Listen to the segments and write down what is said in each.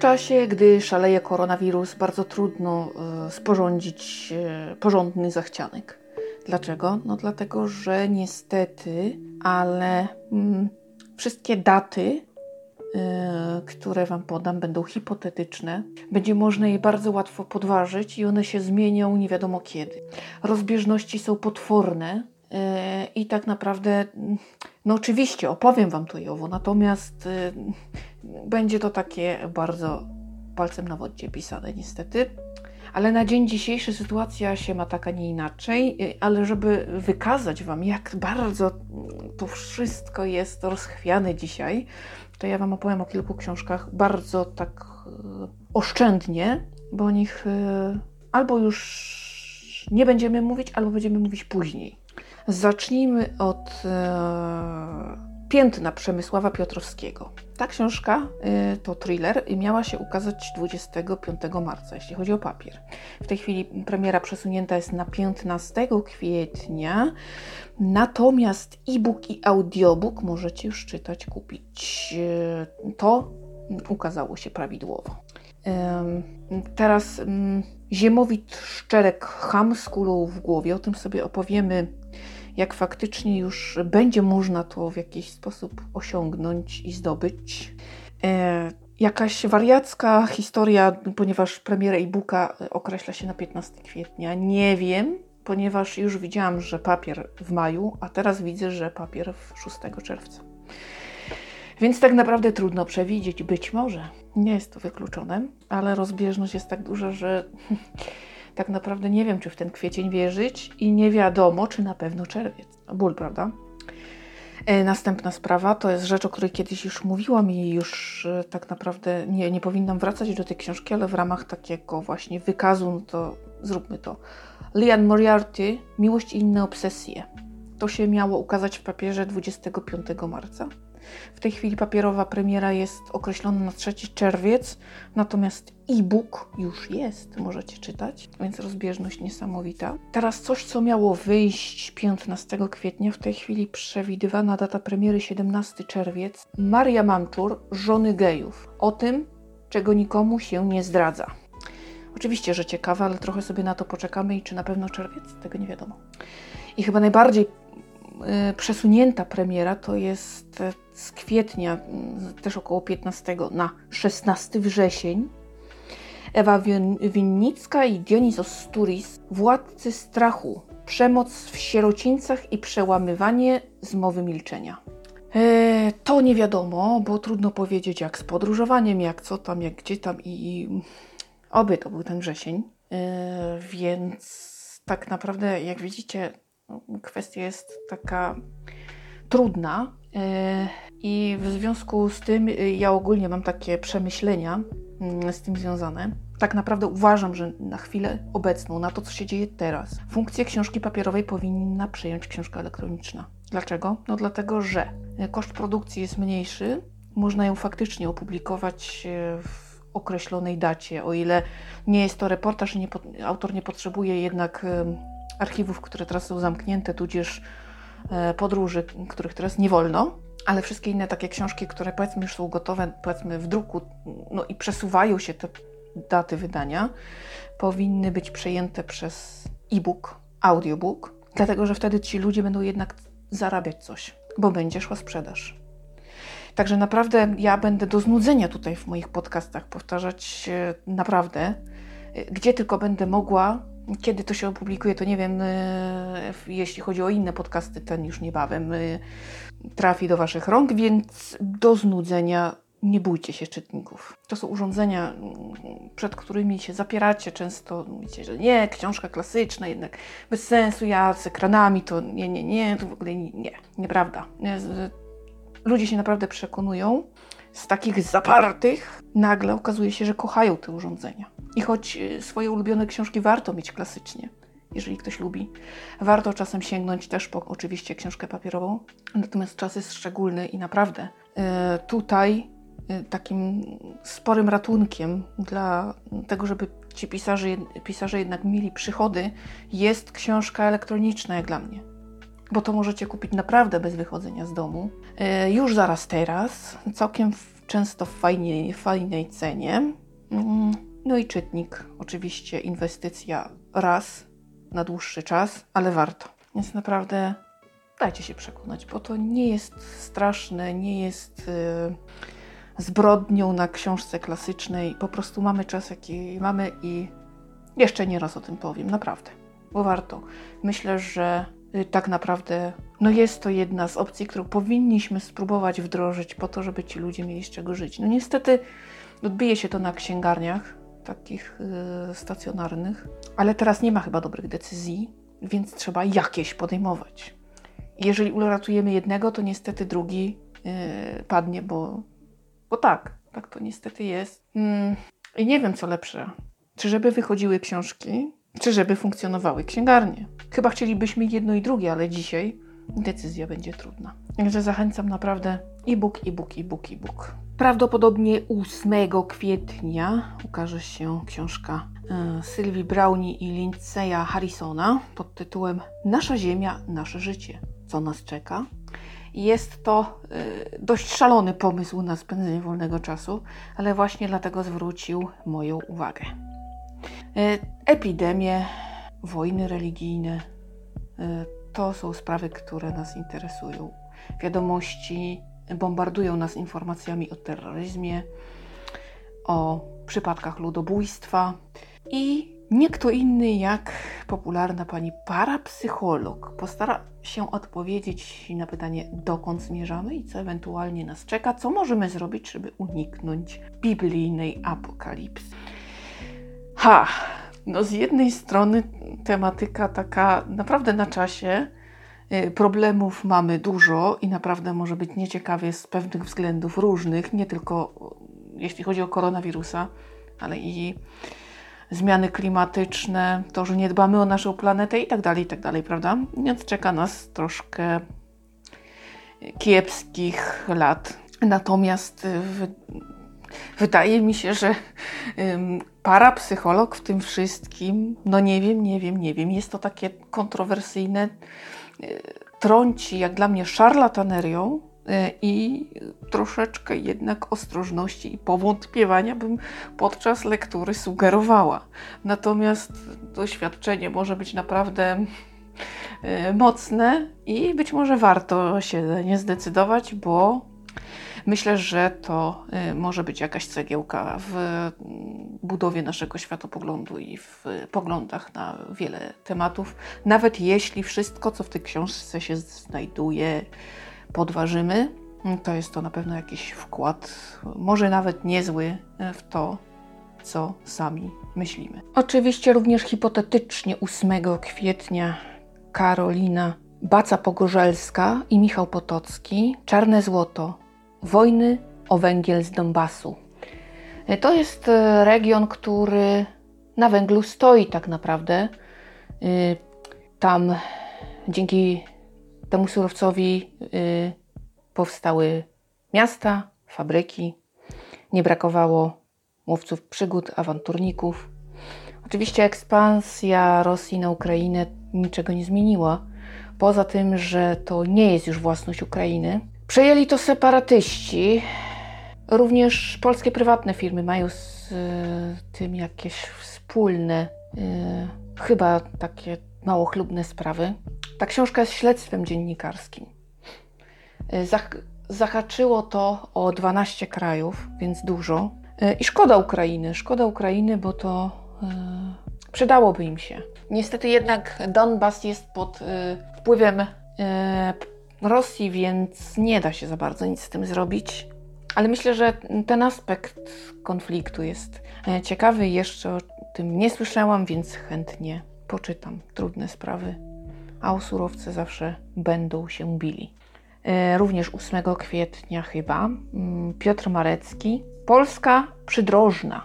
czasie, gdy szaleje koronawirus, bardzo trudno y, sporządzić y, porządny zachcianek. Dlaczego? No dlatego, że niestety, ale mm, wszystkie daty, yy, które Wam podam, będą hipotetyczne. Będzie można je bardzo łatwo podważyć i one się zmienią nie wiadomo kiedy. Rozbieżności są potworne. Yy, I tak naprawdę, no oczywiście opowiem Wam to i owo, natomiast yy, będzie to takie bardzo palcem na wodzie pisane, niestety. Ale na dzień dzisiejszy sytuacja się ma taka, nie inaczej, y, ale żeby wykazać Wam, jak bardzo to wszystko jest rozchwiane dzisiaj, to ja Wam opowiem o kilku książkach bardzo tak oszczędnie, bo o nich albo już nie będziemy mówić, albo będziemy mówić później. Zacznijmy od Piętna Przemysława Piotrowskiego. Ta książka y, to thriller i miała się ukazać 25 marca, jeśli chodzi o papier. W tej chwili premiera przesunięta jest na 15 kwietnia, natomiast e-book i audiobook możecie już czytać, kupić. Y, to ukazało się prawidłowo. Teraz Ziemowit Szczerek Ham z kulą w głowie, o tym sobie opowiemy jak faktycznie już będzie można to w jakiś sposób osiągnąć i zdobyć. E, jakaś wariacka historia, ponieważ premiera e-booka określa się na 15 kwietnia. Nie wiem, ponieważ już widziałam, że papier w maju, a teraz widzę, że papier w 6 czerwca. Więc tak naprawdę trudno przewidzieć, być może. Nie jest to wykluczone, ale rozbieżność jest tak duża, że tak naprawdę nie wiem, czy w ten kwiecień wierzyć i nie wiadomo, czy na pewno czerwiec. Ból, prawda? E, następna sprawa to jest rzecz, o której kiedyś już mówiłam i już e, tak naprawdę nie, nie powinnam wracać do tej książki, ale w ramach takiego właśnie wykazu, no to zróbmy to. Lian Moriarty, Miłość i inne obsesje. To się miało ukazać w papierze 25 marca. W tej chwili papierowa premiera jest określona na 3 czerwiec, natomiast e-book już jest, możecie czytać, więc rozbieżność niesamowita. Teraz coś, co miało wyjść 15 kwietnia, w tej chwili przewidywana data premiery 17 czerwiec. Maria Mamczur, żony gejów. O tym, czego nikomu się nie zdradza. Oczywiście, że ciekawe, ale trochę sobie na to poczekamy i czy na pewno czerwiec? Tego nie wiadomo. I chyba najbardziej y, przesunięta premiera to jest z kwietnia, mm, też około 15 na 16 wrzesień, Ewa Winnicka i Dionisos Sturis, Władcy Strachu, Przemoc w sierocińcach i przełamywanie zmowy milczenia. E, to nie wiadomo, bo trudno powiedzieć jak z podróżowaniem, jak co tam, jak gdzie tam i, i oby to był ten wrzesień. E, więc tak naprawdę, jak widzicie, no, kwestia jest taka trudna, E, I w związku z tym y, ja ogólnie mam takie przemyślenia mm, z tym związane. Tak naprawdę uważam, że na chwilę obecną, na to, co się dzieje teraz, funkcję książki papierowej powinna przejąć książka elektroniczna. Dlaczego? No dlatego, że koszt produkcji jest mniejszy, można ją faktycznie opublikować e, w określonej dacie, o ile nie jest to reportaż i nie, autor nie potrzebuje jednak archiwów, które teraz są zamknięte, tudzież podróży, których teraz nie wolno, ale wszystkie inne takie książki, które powiedzmy już są gotowe, powiedzmy w druku, no i przesuwają się te daty wydania, powinny być przejęte przez e-book, audiobook, dlatego że wtedy ci ludzie będą jednak zarabiać coś, bo będzie szła sprzedaż. Także naprawdę ja będę do znudzenia tutaj w moich podcastach powtarzać naprawdę, gdzie tylko będę mogła, kiedy to się opublikuje, to nie wiem. E, jeśli chodzi o inne podcasty, ten już niebawem e, trafi do Waszych rąk, więc do znudzenia nie bójcie się czytników. To są urządzenia, przed którymi się zapieracie często. Mówicie, że nie, książka klasyczna, jednak bez sensu, ja z ekranami to nie, nie, nie, to w ogóle nie, nie nieprawda. Ludzie się naprawdę przekonują, z takich zapartych, nagle okazuje się, że kochają te urządzenia. I choć y, swoje ulubione książki warto mieć klasycznie, jeżeli ktoś lubi, warto czasem sięgnąć też po oczywiście książkę papierową. Natomiast czas jest szczególny i naprawdę y, tutaj y, takim sporym ratunkiem dla tego, żeby ci pisarze, pisarze jednak mieli przychody, jest książka elektroniczna, jak dla mnie bo to możecie kupić naprawdę bez wychodzenia z domu. Już zaraz teraz, całkiem często w fajnej, fajnej cenie. No i czytnik, oczywiście inwestycja raz na dłuższy czas, ale warto. Więc naprawdę dajcie się przekonać, bo to nie jest straszne, nie jest yy, zbrodnią na książce klasycznej. Po prostu mamy czas, jaki mamy i jeszcze nie raz o tym powiem, naprawdę, bo warto. Myślę, że yy, tak naprawdę no jest to jedna z opcji, którą powinniśmy spróbować wdrożyć po to, żeby ci ludzie mieli z czego żyć. No niestety odbije się to na księgarniach takich yy, stacjonarnych, ale teraz nie ma chyba dobrych decyzji, więc trzeba jakieś podejmować. Jeżeli uratujemy jednego, to niestety drugi yy, padnie, bo, bo tak, tak to niestety jest. Yy, I nie wiem, co lepsze. Czy żeby wychodziły książki, czy żeby funkcjonowały księgarnie. Chyba chcielibyśmy jedno i drugie, ale dzisiaj decyzja będzie trudna. Także zachęcam naprawdę e-book, e-book, e-book, e-book. Prawdopodobnie 8 kwietnia ukaże się książka e, Sylwii Brownie i Lindsaya Harrisona pod tytułem Nasza Ziemia, nasze życie. Co nas czeka? Jest to e, dość szalony pomysł na spędzenie wolnego czasu, ale właśnie dlatego zwrócił moją uwagę. E, epidemie, wojny religijne to są sprawy, które nas interesują. Wiadomości bombardują nas informacjami o terroryzmie, o przypadkach ludobójstwa i nie kto inny jak popularna pani parapsycholog postara się odpowiedzieć na pytanie, dokąd zmierzamy i co ewentualnie nas czeka, co możemy zrobić, żeby uniknąć biblijnej apokalipsy. Ha! No, z jednej strony tematyka taka naprawdę na czasie, Y, problemów mamy dużo i naprawdę może być nieciekawie z pewnych względów różnych, nie tylko y, jeśli chodzi o koronawirusa, ale i zmiany klimatyczne, to, że nie dbamy o naszą planetę i tak dalej, i tak dalej, prawda? Więc czeka nas troszkę kiepskich lat. Natomiast y, wydaje mi się, że parapsycholog w tym wszystkim, no nie wiem, nie wiem, nie wiem, jest to takie kontrowersyjne trąci jak dla mnie szarlatanerią e, i troszeczkę jednak ostrożności i powątpiewania bym podczas lektury sugerowała. Natomiast doświadczenie może być naprawdę e, mocne i być może warto się nie zdecydować, bo Myślę, że to y, może być jakaś cegiełka w budowie naszego światopoglądu i w poglądach na wiele tematów. Nawet jeśli wszystko, co w tej książce się znajduje, podważymy, to jest to na pewno jakiś wkład, może nawet niezły, y, w to, co sami myślimy. Oczywiście również hipotetycznie 8 kwietnia Karolina Baca-Pogorzelska i Michał Potocki Czarne Złoto wojny o węgiel z Donbasu. E, to jest e, region, który na węglu stoi tak naprawdę. E, tam dzięki temu surowcowi powstały miasta, fabryki. Nie brakowało łowców przygód, awanturników. Oczywiście ekspansja Rosji na Ukrainę niczego nie zmieniła. Poza tym, że to nie jest już własność Ukrainy, Przejęli to separatyści. Również polskie prywatne firmy mają z y, tym jakieś wspólne, y, chyba takie mało chlubne sprawy. Ta książka jest śledztwem dziennikarskim. Y, zah zahaczyło to o 12 krajów, więc dużo. I szkoda Ukrainy, szkoda Ukrainy, bo to przydałoby im się. Niestety jednak Donbas jest pod wpływem Rosji, więc nie da się za bardzo nic z tym zrobić. Ale myślę, że ten aspekt konfliktu jest e, ciekawy. Jeszcze o tym nie słyszałam, więc chętnie poczytam. Trudne sprawy, a o surowce zawsze będą się bili. E, również 8 kwietnia chyba mm, Piotr Marecki. Polska przydrożna.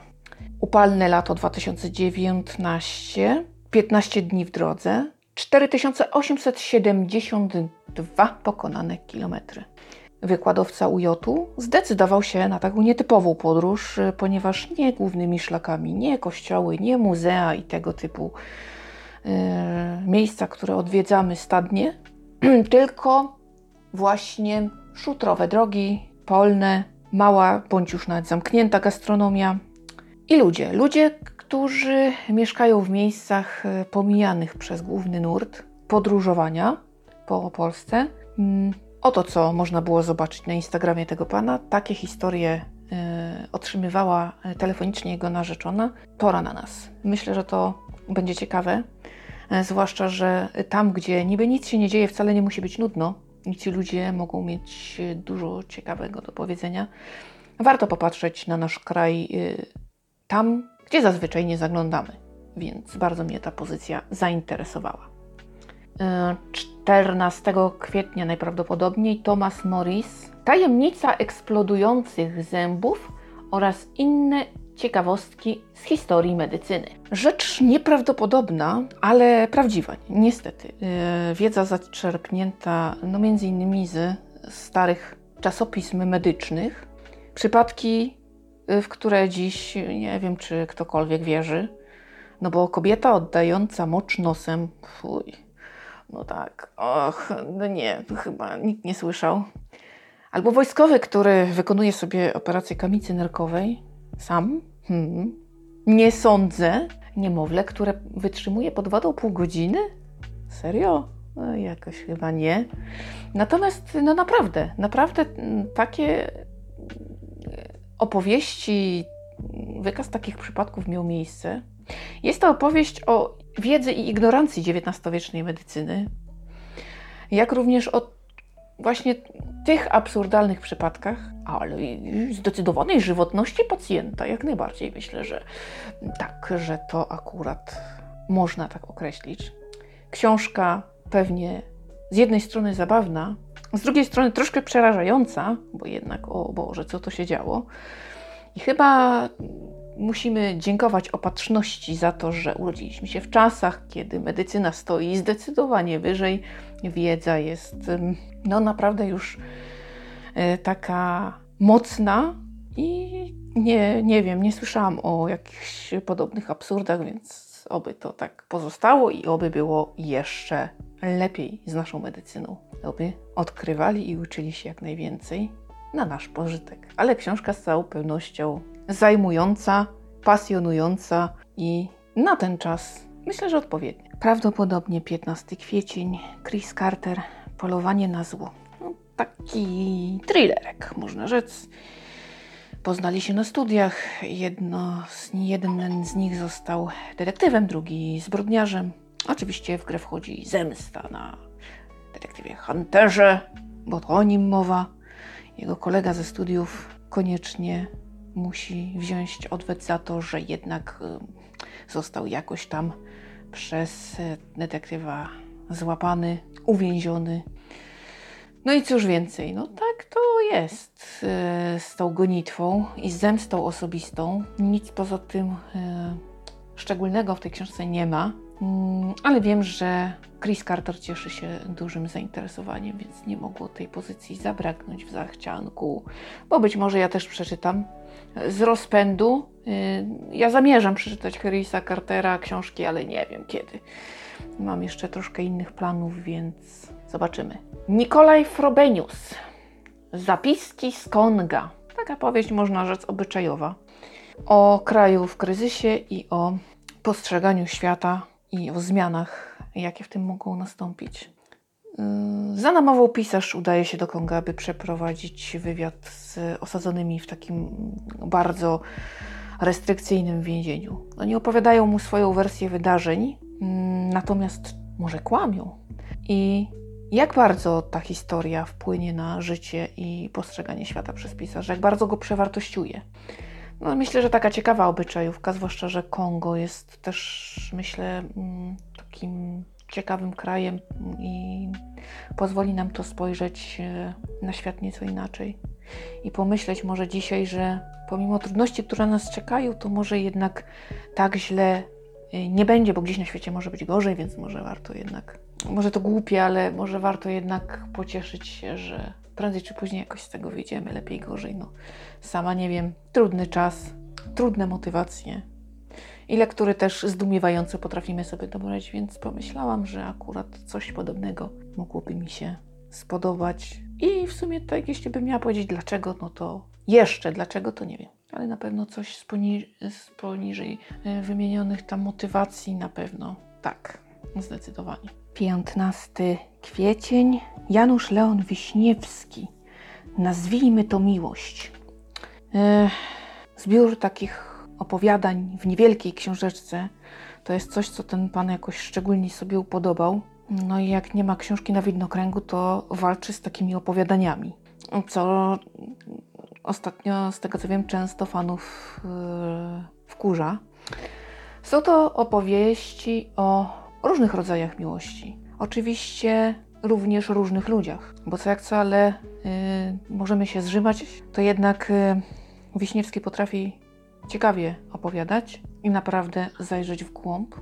Upalne lato 2019. 15 dni w drodze. 4872 pokonane kilometry. Wykładowca UJ zdecydował się na taką nietypową podróż, ponieważ nie głównymi szlakami, nie kościoły, nie muzea i tego typu yy, miejsca, które odwiedzamy stadnie, tylko właśnie szutrowe drogi polne, mała bądź już nawet zamknięta gastronomia i ludzie. Ludzie, którzy mieszkają w miejscach e, pomijanych przez główny nurt podróżowania po Polsce. Mm, oto co można było zobaczyć na Instagramie tego pana. Takie historie y, otrzymywała telefonicznie jego narzeczona. Pora na nas. Myślę, że to będzie ciekawe. Zwłaszcza, że tam, gdzie niby nic się nie dzieje, wcale nie musi być nudno. I ci ludzie mogą mieć dużo ciekawego do powiedzenia. Warto popatrzeć na nasz kraj tam, gdzie zazwyczaj nie zaglądamy. Więc bardzo mnie ta pozycja zainteresowała. 14 kwietnia najprawdopodobniej Thomas Morris Tajemnica eksplodujących zębów oraz inne ciekawostki z historii medycyny. Rzecz nieprawdopodobna, ale prawdziwa, niestety. Yy, wiedza zaczerpnięta no między innymi z starych czasopism medycznych. Przypadki, w które dziś nie wiem, czy ktokolwiek wierzy. No bo kobieta oddająca mocz nosem, fuj, no tak, och, no nie, chyba nikt nie słyszał. Albo wojskowy, który wykonuje sobie operację kamicy nerkowej sam. Hmm. Nie sądzę. Niemowlę, które wytrzymuje pod wodą pół godziny? Serio? No, jakoś chyba nie. Natomiast, no naprawdę, naprawdę takie opowieści, wykaz takich przypadków miał miejsce. Jest to opowieść o wiedzy i ignorancji XIX-wiecznej medycyny, jak również o właśnie tych absurdalnych przypadkach, ale i zdecydowanej żywotności pacjenta, jak najbardziej myślę, że tak, że to akurat można tak określić. Książka pewnie z jednej strony zabawna, z drugiej strony troszkę przerażająca, bo jednak, o Boże, co to się działo. I chyba musimy dziękować opatrzności za to, że urodziliśmy się w czasach, kiedy medycyna stoi zdecydowanie wyżej, wiedza jest no naprawdę już e, taka mocna i nie, nie wiem, nie słyszałam o jakichś podobnych absurdach, więc oby to tak pozostało i oby było jeszcze lepiej z naszą medycyną. Oby odkrywali i uczyli się jak najwięcej na nasz pożytek. Ale książka z całą pewnością zajmująca, pasjonująca i na ten czas myślę, że odpowiednia. Prawdopodobnie 15 kwiecień, Chris Carter, Polowanie na zło. No, taki thrillerek, można rzec. Poznali się na studiach. Jedno z, jeden z nich został detektywem, drugi zbrodniarzem. Oczywiście w grę wchodzi zemsta na detektywie Hunterze, bo to o nim mowa. Jego kolega ze studiów koniecznie musi wziąć odwet za to, że jednak y, został jakoś tam przez y, detektywa złapany, uwięziony. No i cóż więcej, no tak to jest y, z tą gonitwą i z zemstą osobistą. Nic poza tym szczególnego w tej książce nie ma. Mm, ale wiem, że Chris Carter cieszy się dużym zainteresowaniem, więc nie mogło tej pozycji zabraknąć w zachcianku, bo być może ja też przeczytam z rozpędu. Y, ja zamierzam przeczytać Chrisa Cartera książki, ale nie wiem kiedy. Mam jeszcze troszkę innych planów, więc zobaczymy. Nikolaj Frobenius. Zapiski z Konga. Taka powieść, można rzec, obyczajowa. O kraju w kryzysie i o postrzeganiu świata i o zmianach, jakie w tym mogą nastąpić. Yy, za namową pisarz udaje się do Konga, aby przeprowadzić wywiad z osadzonymi w takim bardzo restrykcyjnym więzieniu. Oni opowiadają mu swoją wersję wydarzeń, mm, natomiast może kłamią. I jak bardzo ta historia wpłynie na życie i postrzeganie świata przez pisarza, jak bardzo go przewartościuje. No, myślę, że taka ciekawa obyczajówka, zwłaszcza, że Kongo jest też, myślę, mm, takim ciekawym krajem i pozwoli nam to spojrzeć e, na świat nieco inaczej. I pomyśleć może dzisiaj, że pomimo trudności, które nas czekają, to może jednak tak źle e, nie będzie, bo gdzieś na świecie może być gorzej, więc może warto jednak, może to głupie, ale może warto jednak pocieszyć się, że prędzej czy później jakoś z tego wyjdziemy, lepiej, gorzej. No, sama nie wiem, trudny czas, trudne motywacje i lektury też zdumiewające potrafimy sobie dobrać, więc pomyślałam, że akurat coś podobnego mogłoby mi się spodobać. I w sumie tak, jeśli bym miała powiedzieć dlaczego, no to Jeszcze, dlaczego to nie wiem. Ale na pewno coś z, poni z poniżej e, wymienionych tam motywacji na pewno. Tak, zdecydowanie. 15 kwiecień. Janusz Leon Wiśniewski. Nazwijmy to miłość. E, zbiór takich opowiadań w niewielkiej książeczce to jest coś, co ten pan jakoś szczególnie sobie upodobał. No i jak nie ma książki na widnokręgu, to walczy z takimi opowiadaniami. Co ostatnio, z tego co wiem, często fanów yy, wkurza. Są to opowieści o różnych rodzajach miłości. Oczywiście również różnych ludziach, bo co jak co, ale yy, możemy się zrzymać, to jednak yy, Wiśniewski potrafi ciekawie opowiadać i naprawdę zajrzeć w głąb.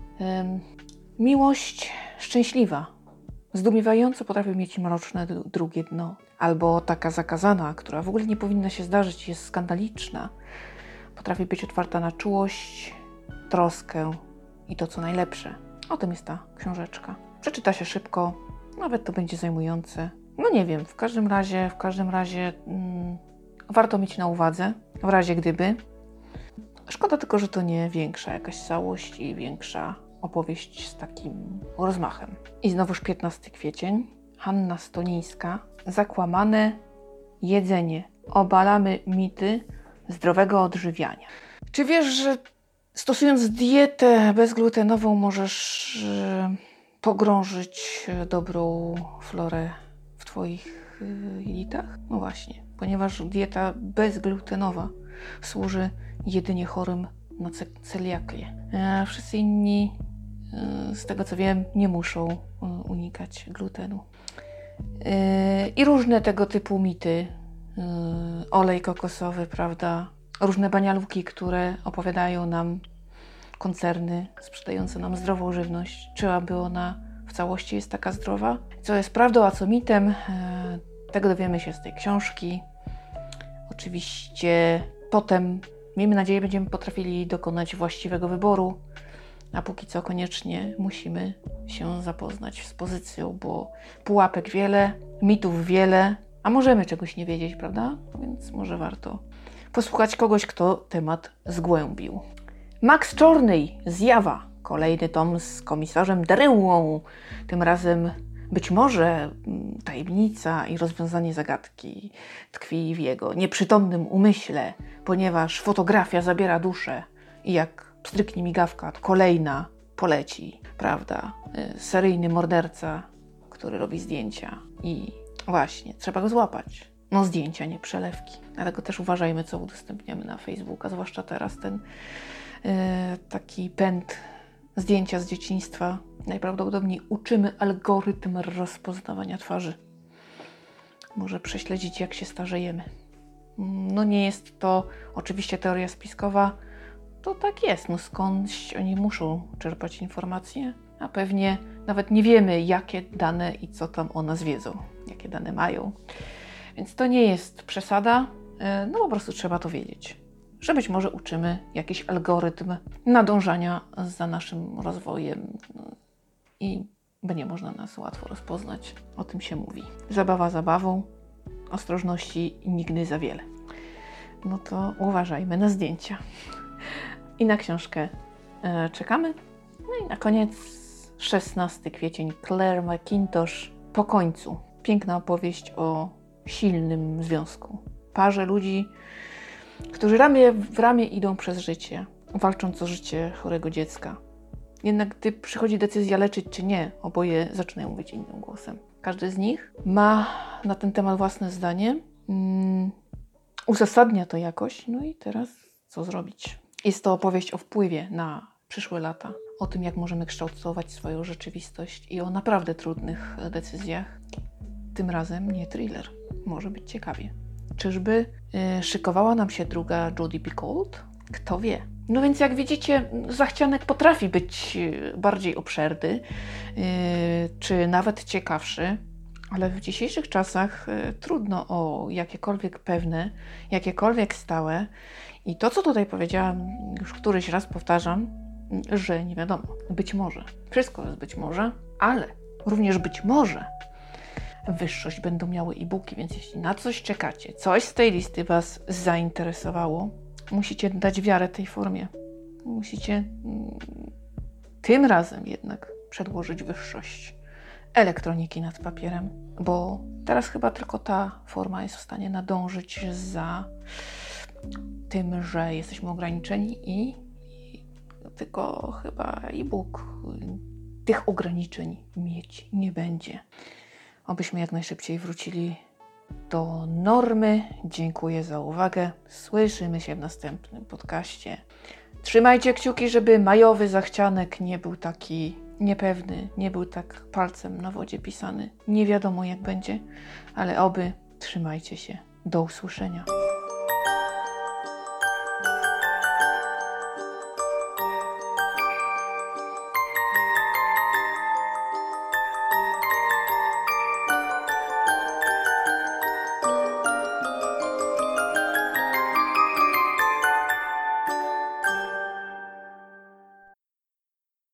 Miłość szczęśliwa, zdumiewająco potrafi mieć mroczne drugie dno, albo taka zakazana, która w ogóle nie powinna się zdarzyć, jest skandaliczna. Potrafi być otwarta na czułość, troskę i to, co najlepsze. O tym jest ta książeczka. Przeczyta się szybko, nawet to będzie zajmujące. No nie wiem, w każdym razie, w każdym razie mm, warto mieć na uwadze, w razie gdyby. Szkoda tylko, że to nie większa jakaś całość i większa opowieść z takim rozmachem. I znowuż 15 kwiecień, Hanna Stonińska, zakłamane jedzenie. Obalamy mity zdrowego odżywiania. Czy wiesz, że stosując dietę bezglutenową możesz yy, pogrążyć dobrą florę w Twoich yy, jelitach? No właśnie, ponieważ dieta bezglutenowa służy jedynie chorym na celiakię. E, wszyscy inni, e, z tego co wiem, nie muszą e, unikać glutenu. I różne tego typu mity, olej kokosowy, prawda, różne banialuki, które opowiadają nam koncerny sprzedające nam zdrową żywność, czy aby ona w całości jest taka zdrowa. Co jest prawdą, a co mitem, tego dowiemy się z tej książki. Oczywiście potem Miejmy nadzieję, będziemy potrafili dokonać właściwego wyboru, a póki co koniecznie musimy się zapoznać z pozycją, bo pułapek wiele, mitów wiele, a możemy czegoś nie wiedzieć, prawda? Więc może warto posłuchać kogoś, kto temat zgłębił. Max Czornej, Zjawa. Kolejny tom z komisarzem Daryłą. Tym razem być może mm, tajemnica i rozwiązanie zagadki tkwi w jego nieprzytomnym umyśle, ponieważ fotografia zabiera duszę i jak pstryknie migawka, kolejna poleci, prawda? Y, seryjny morderca, który robi zdjęcia i właśnie, trzeba go złapać. No zdjęcia, nie przelewki. Dlatego też uważajmy, co udostępniamy na Facebooka, zwłaszcza teraz ten taki pęd zdjęcia z dzieciństwa. Najprawdopodobniej uczymy algorytm rozpoznawania twarzy. Może prześledzić, jak się starzejemy. No nie jest to oczywiście teoria spiskowa, to tak jest. No skądś oni muszą czerpać informacje, a pewnie nawet nie wiemy, jakie dane i co tam o nas wiedzą, jakie dane mają. Więc to nie jest przesada, e, no po prostu trzeba to wiedzieć że być może uczymy jakiś algorytm nadążania za naszym rozwojem i będzie można nas łatwo rozpoznać. O tym się mówi. Zabawa zabawą, ostrożności nigdy za wiele. No to uważajmy na zdjęcia. I na książkę e, czekamy. No i na koniec 16 kwiecień Claire McIntosh po końcu. Piękna opowieść o silnym związku. Parze ludzi, którzy ramię w ramię idą przez życie, walcząc o życie chorego dziecka. Jednak gdy przychodzi decyzja leczyć czy nie, oboje zaczynają mówić innym głosem. Każdy z nich ma na ten temat własne zdanie, um, uzasadnia to jakoś, no i teraz co zrobić? Jest to opowieść o wpływie na przyszłe lata, o tym, jak możemy kształtować swoją rzeczywistość i o naprawdę trudnych decyzjach. Tym razem nie thriller. Może być ciekawie. Czyżby y, szykowała nam się druga Judy Picoult? Kto wie? No więc jak widzicie, zachcianek potrafi być y, bardziej obszerny, y, czy nawet ciekawszy, ale w dzisiejszych czasach trudno o jakiekolwiek pewne, jakiekolwiek stałe. I to, co tutaj powiedziałam, już któryś raz powtarzam, że nie wiadomo, być może. Wszystko jest być może, ale również być może wyższość będą miały e-booki, więc jeśli na coś czekacie, coś z tej listy Was zainteresowało, musicie dać wiarę tej formie. Musicie mm, tym razem jednak przedłożyć wyższość elektroniki nad papierem, bo teraz chyba tylko ta forma jest w stanie nadążyć za tym, że jesteśmy ograniczeni i, i tylko chyba e-book tych ograniczeń mieć nie będzie. Obyśmy jak najszybciej wrócili do normy. Dziękuję za uwagę. Słyszymy się w następnym podcaście. Trzymajcie kciuki, żeby majowy zachcianek nie był taki niepewny, nie był tak palcem na wodzie pisany. Nie wiadomo jak będzie, ale oby trzymajcie się. Do usłyszenia.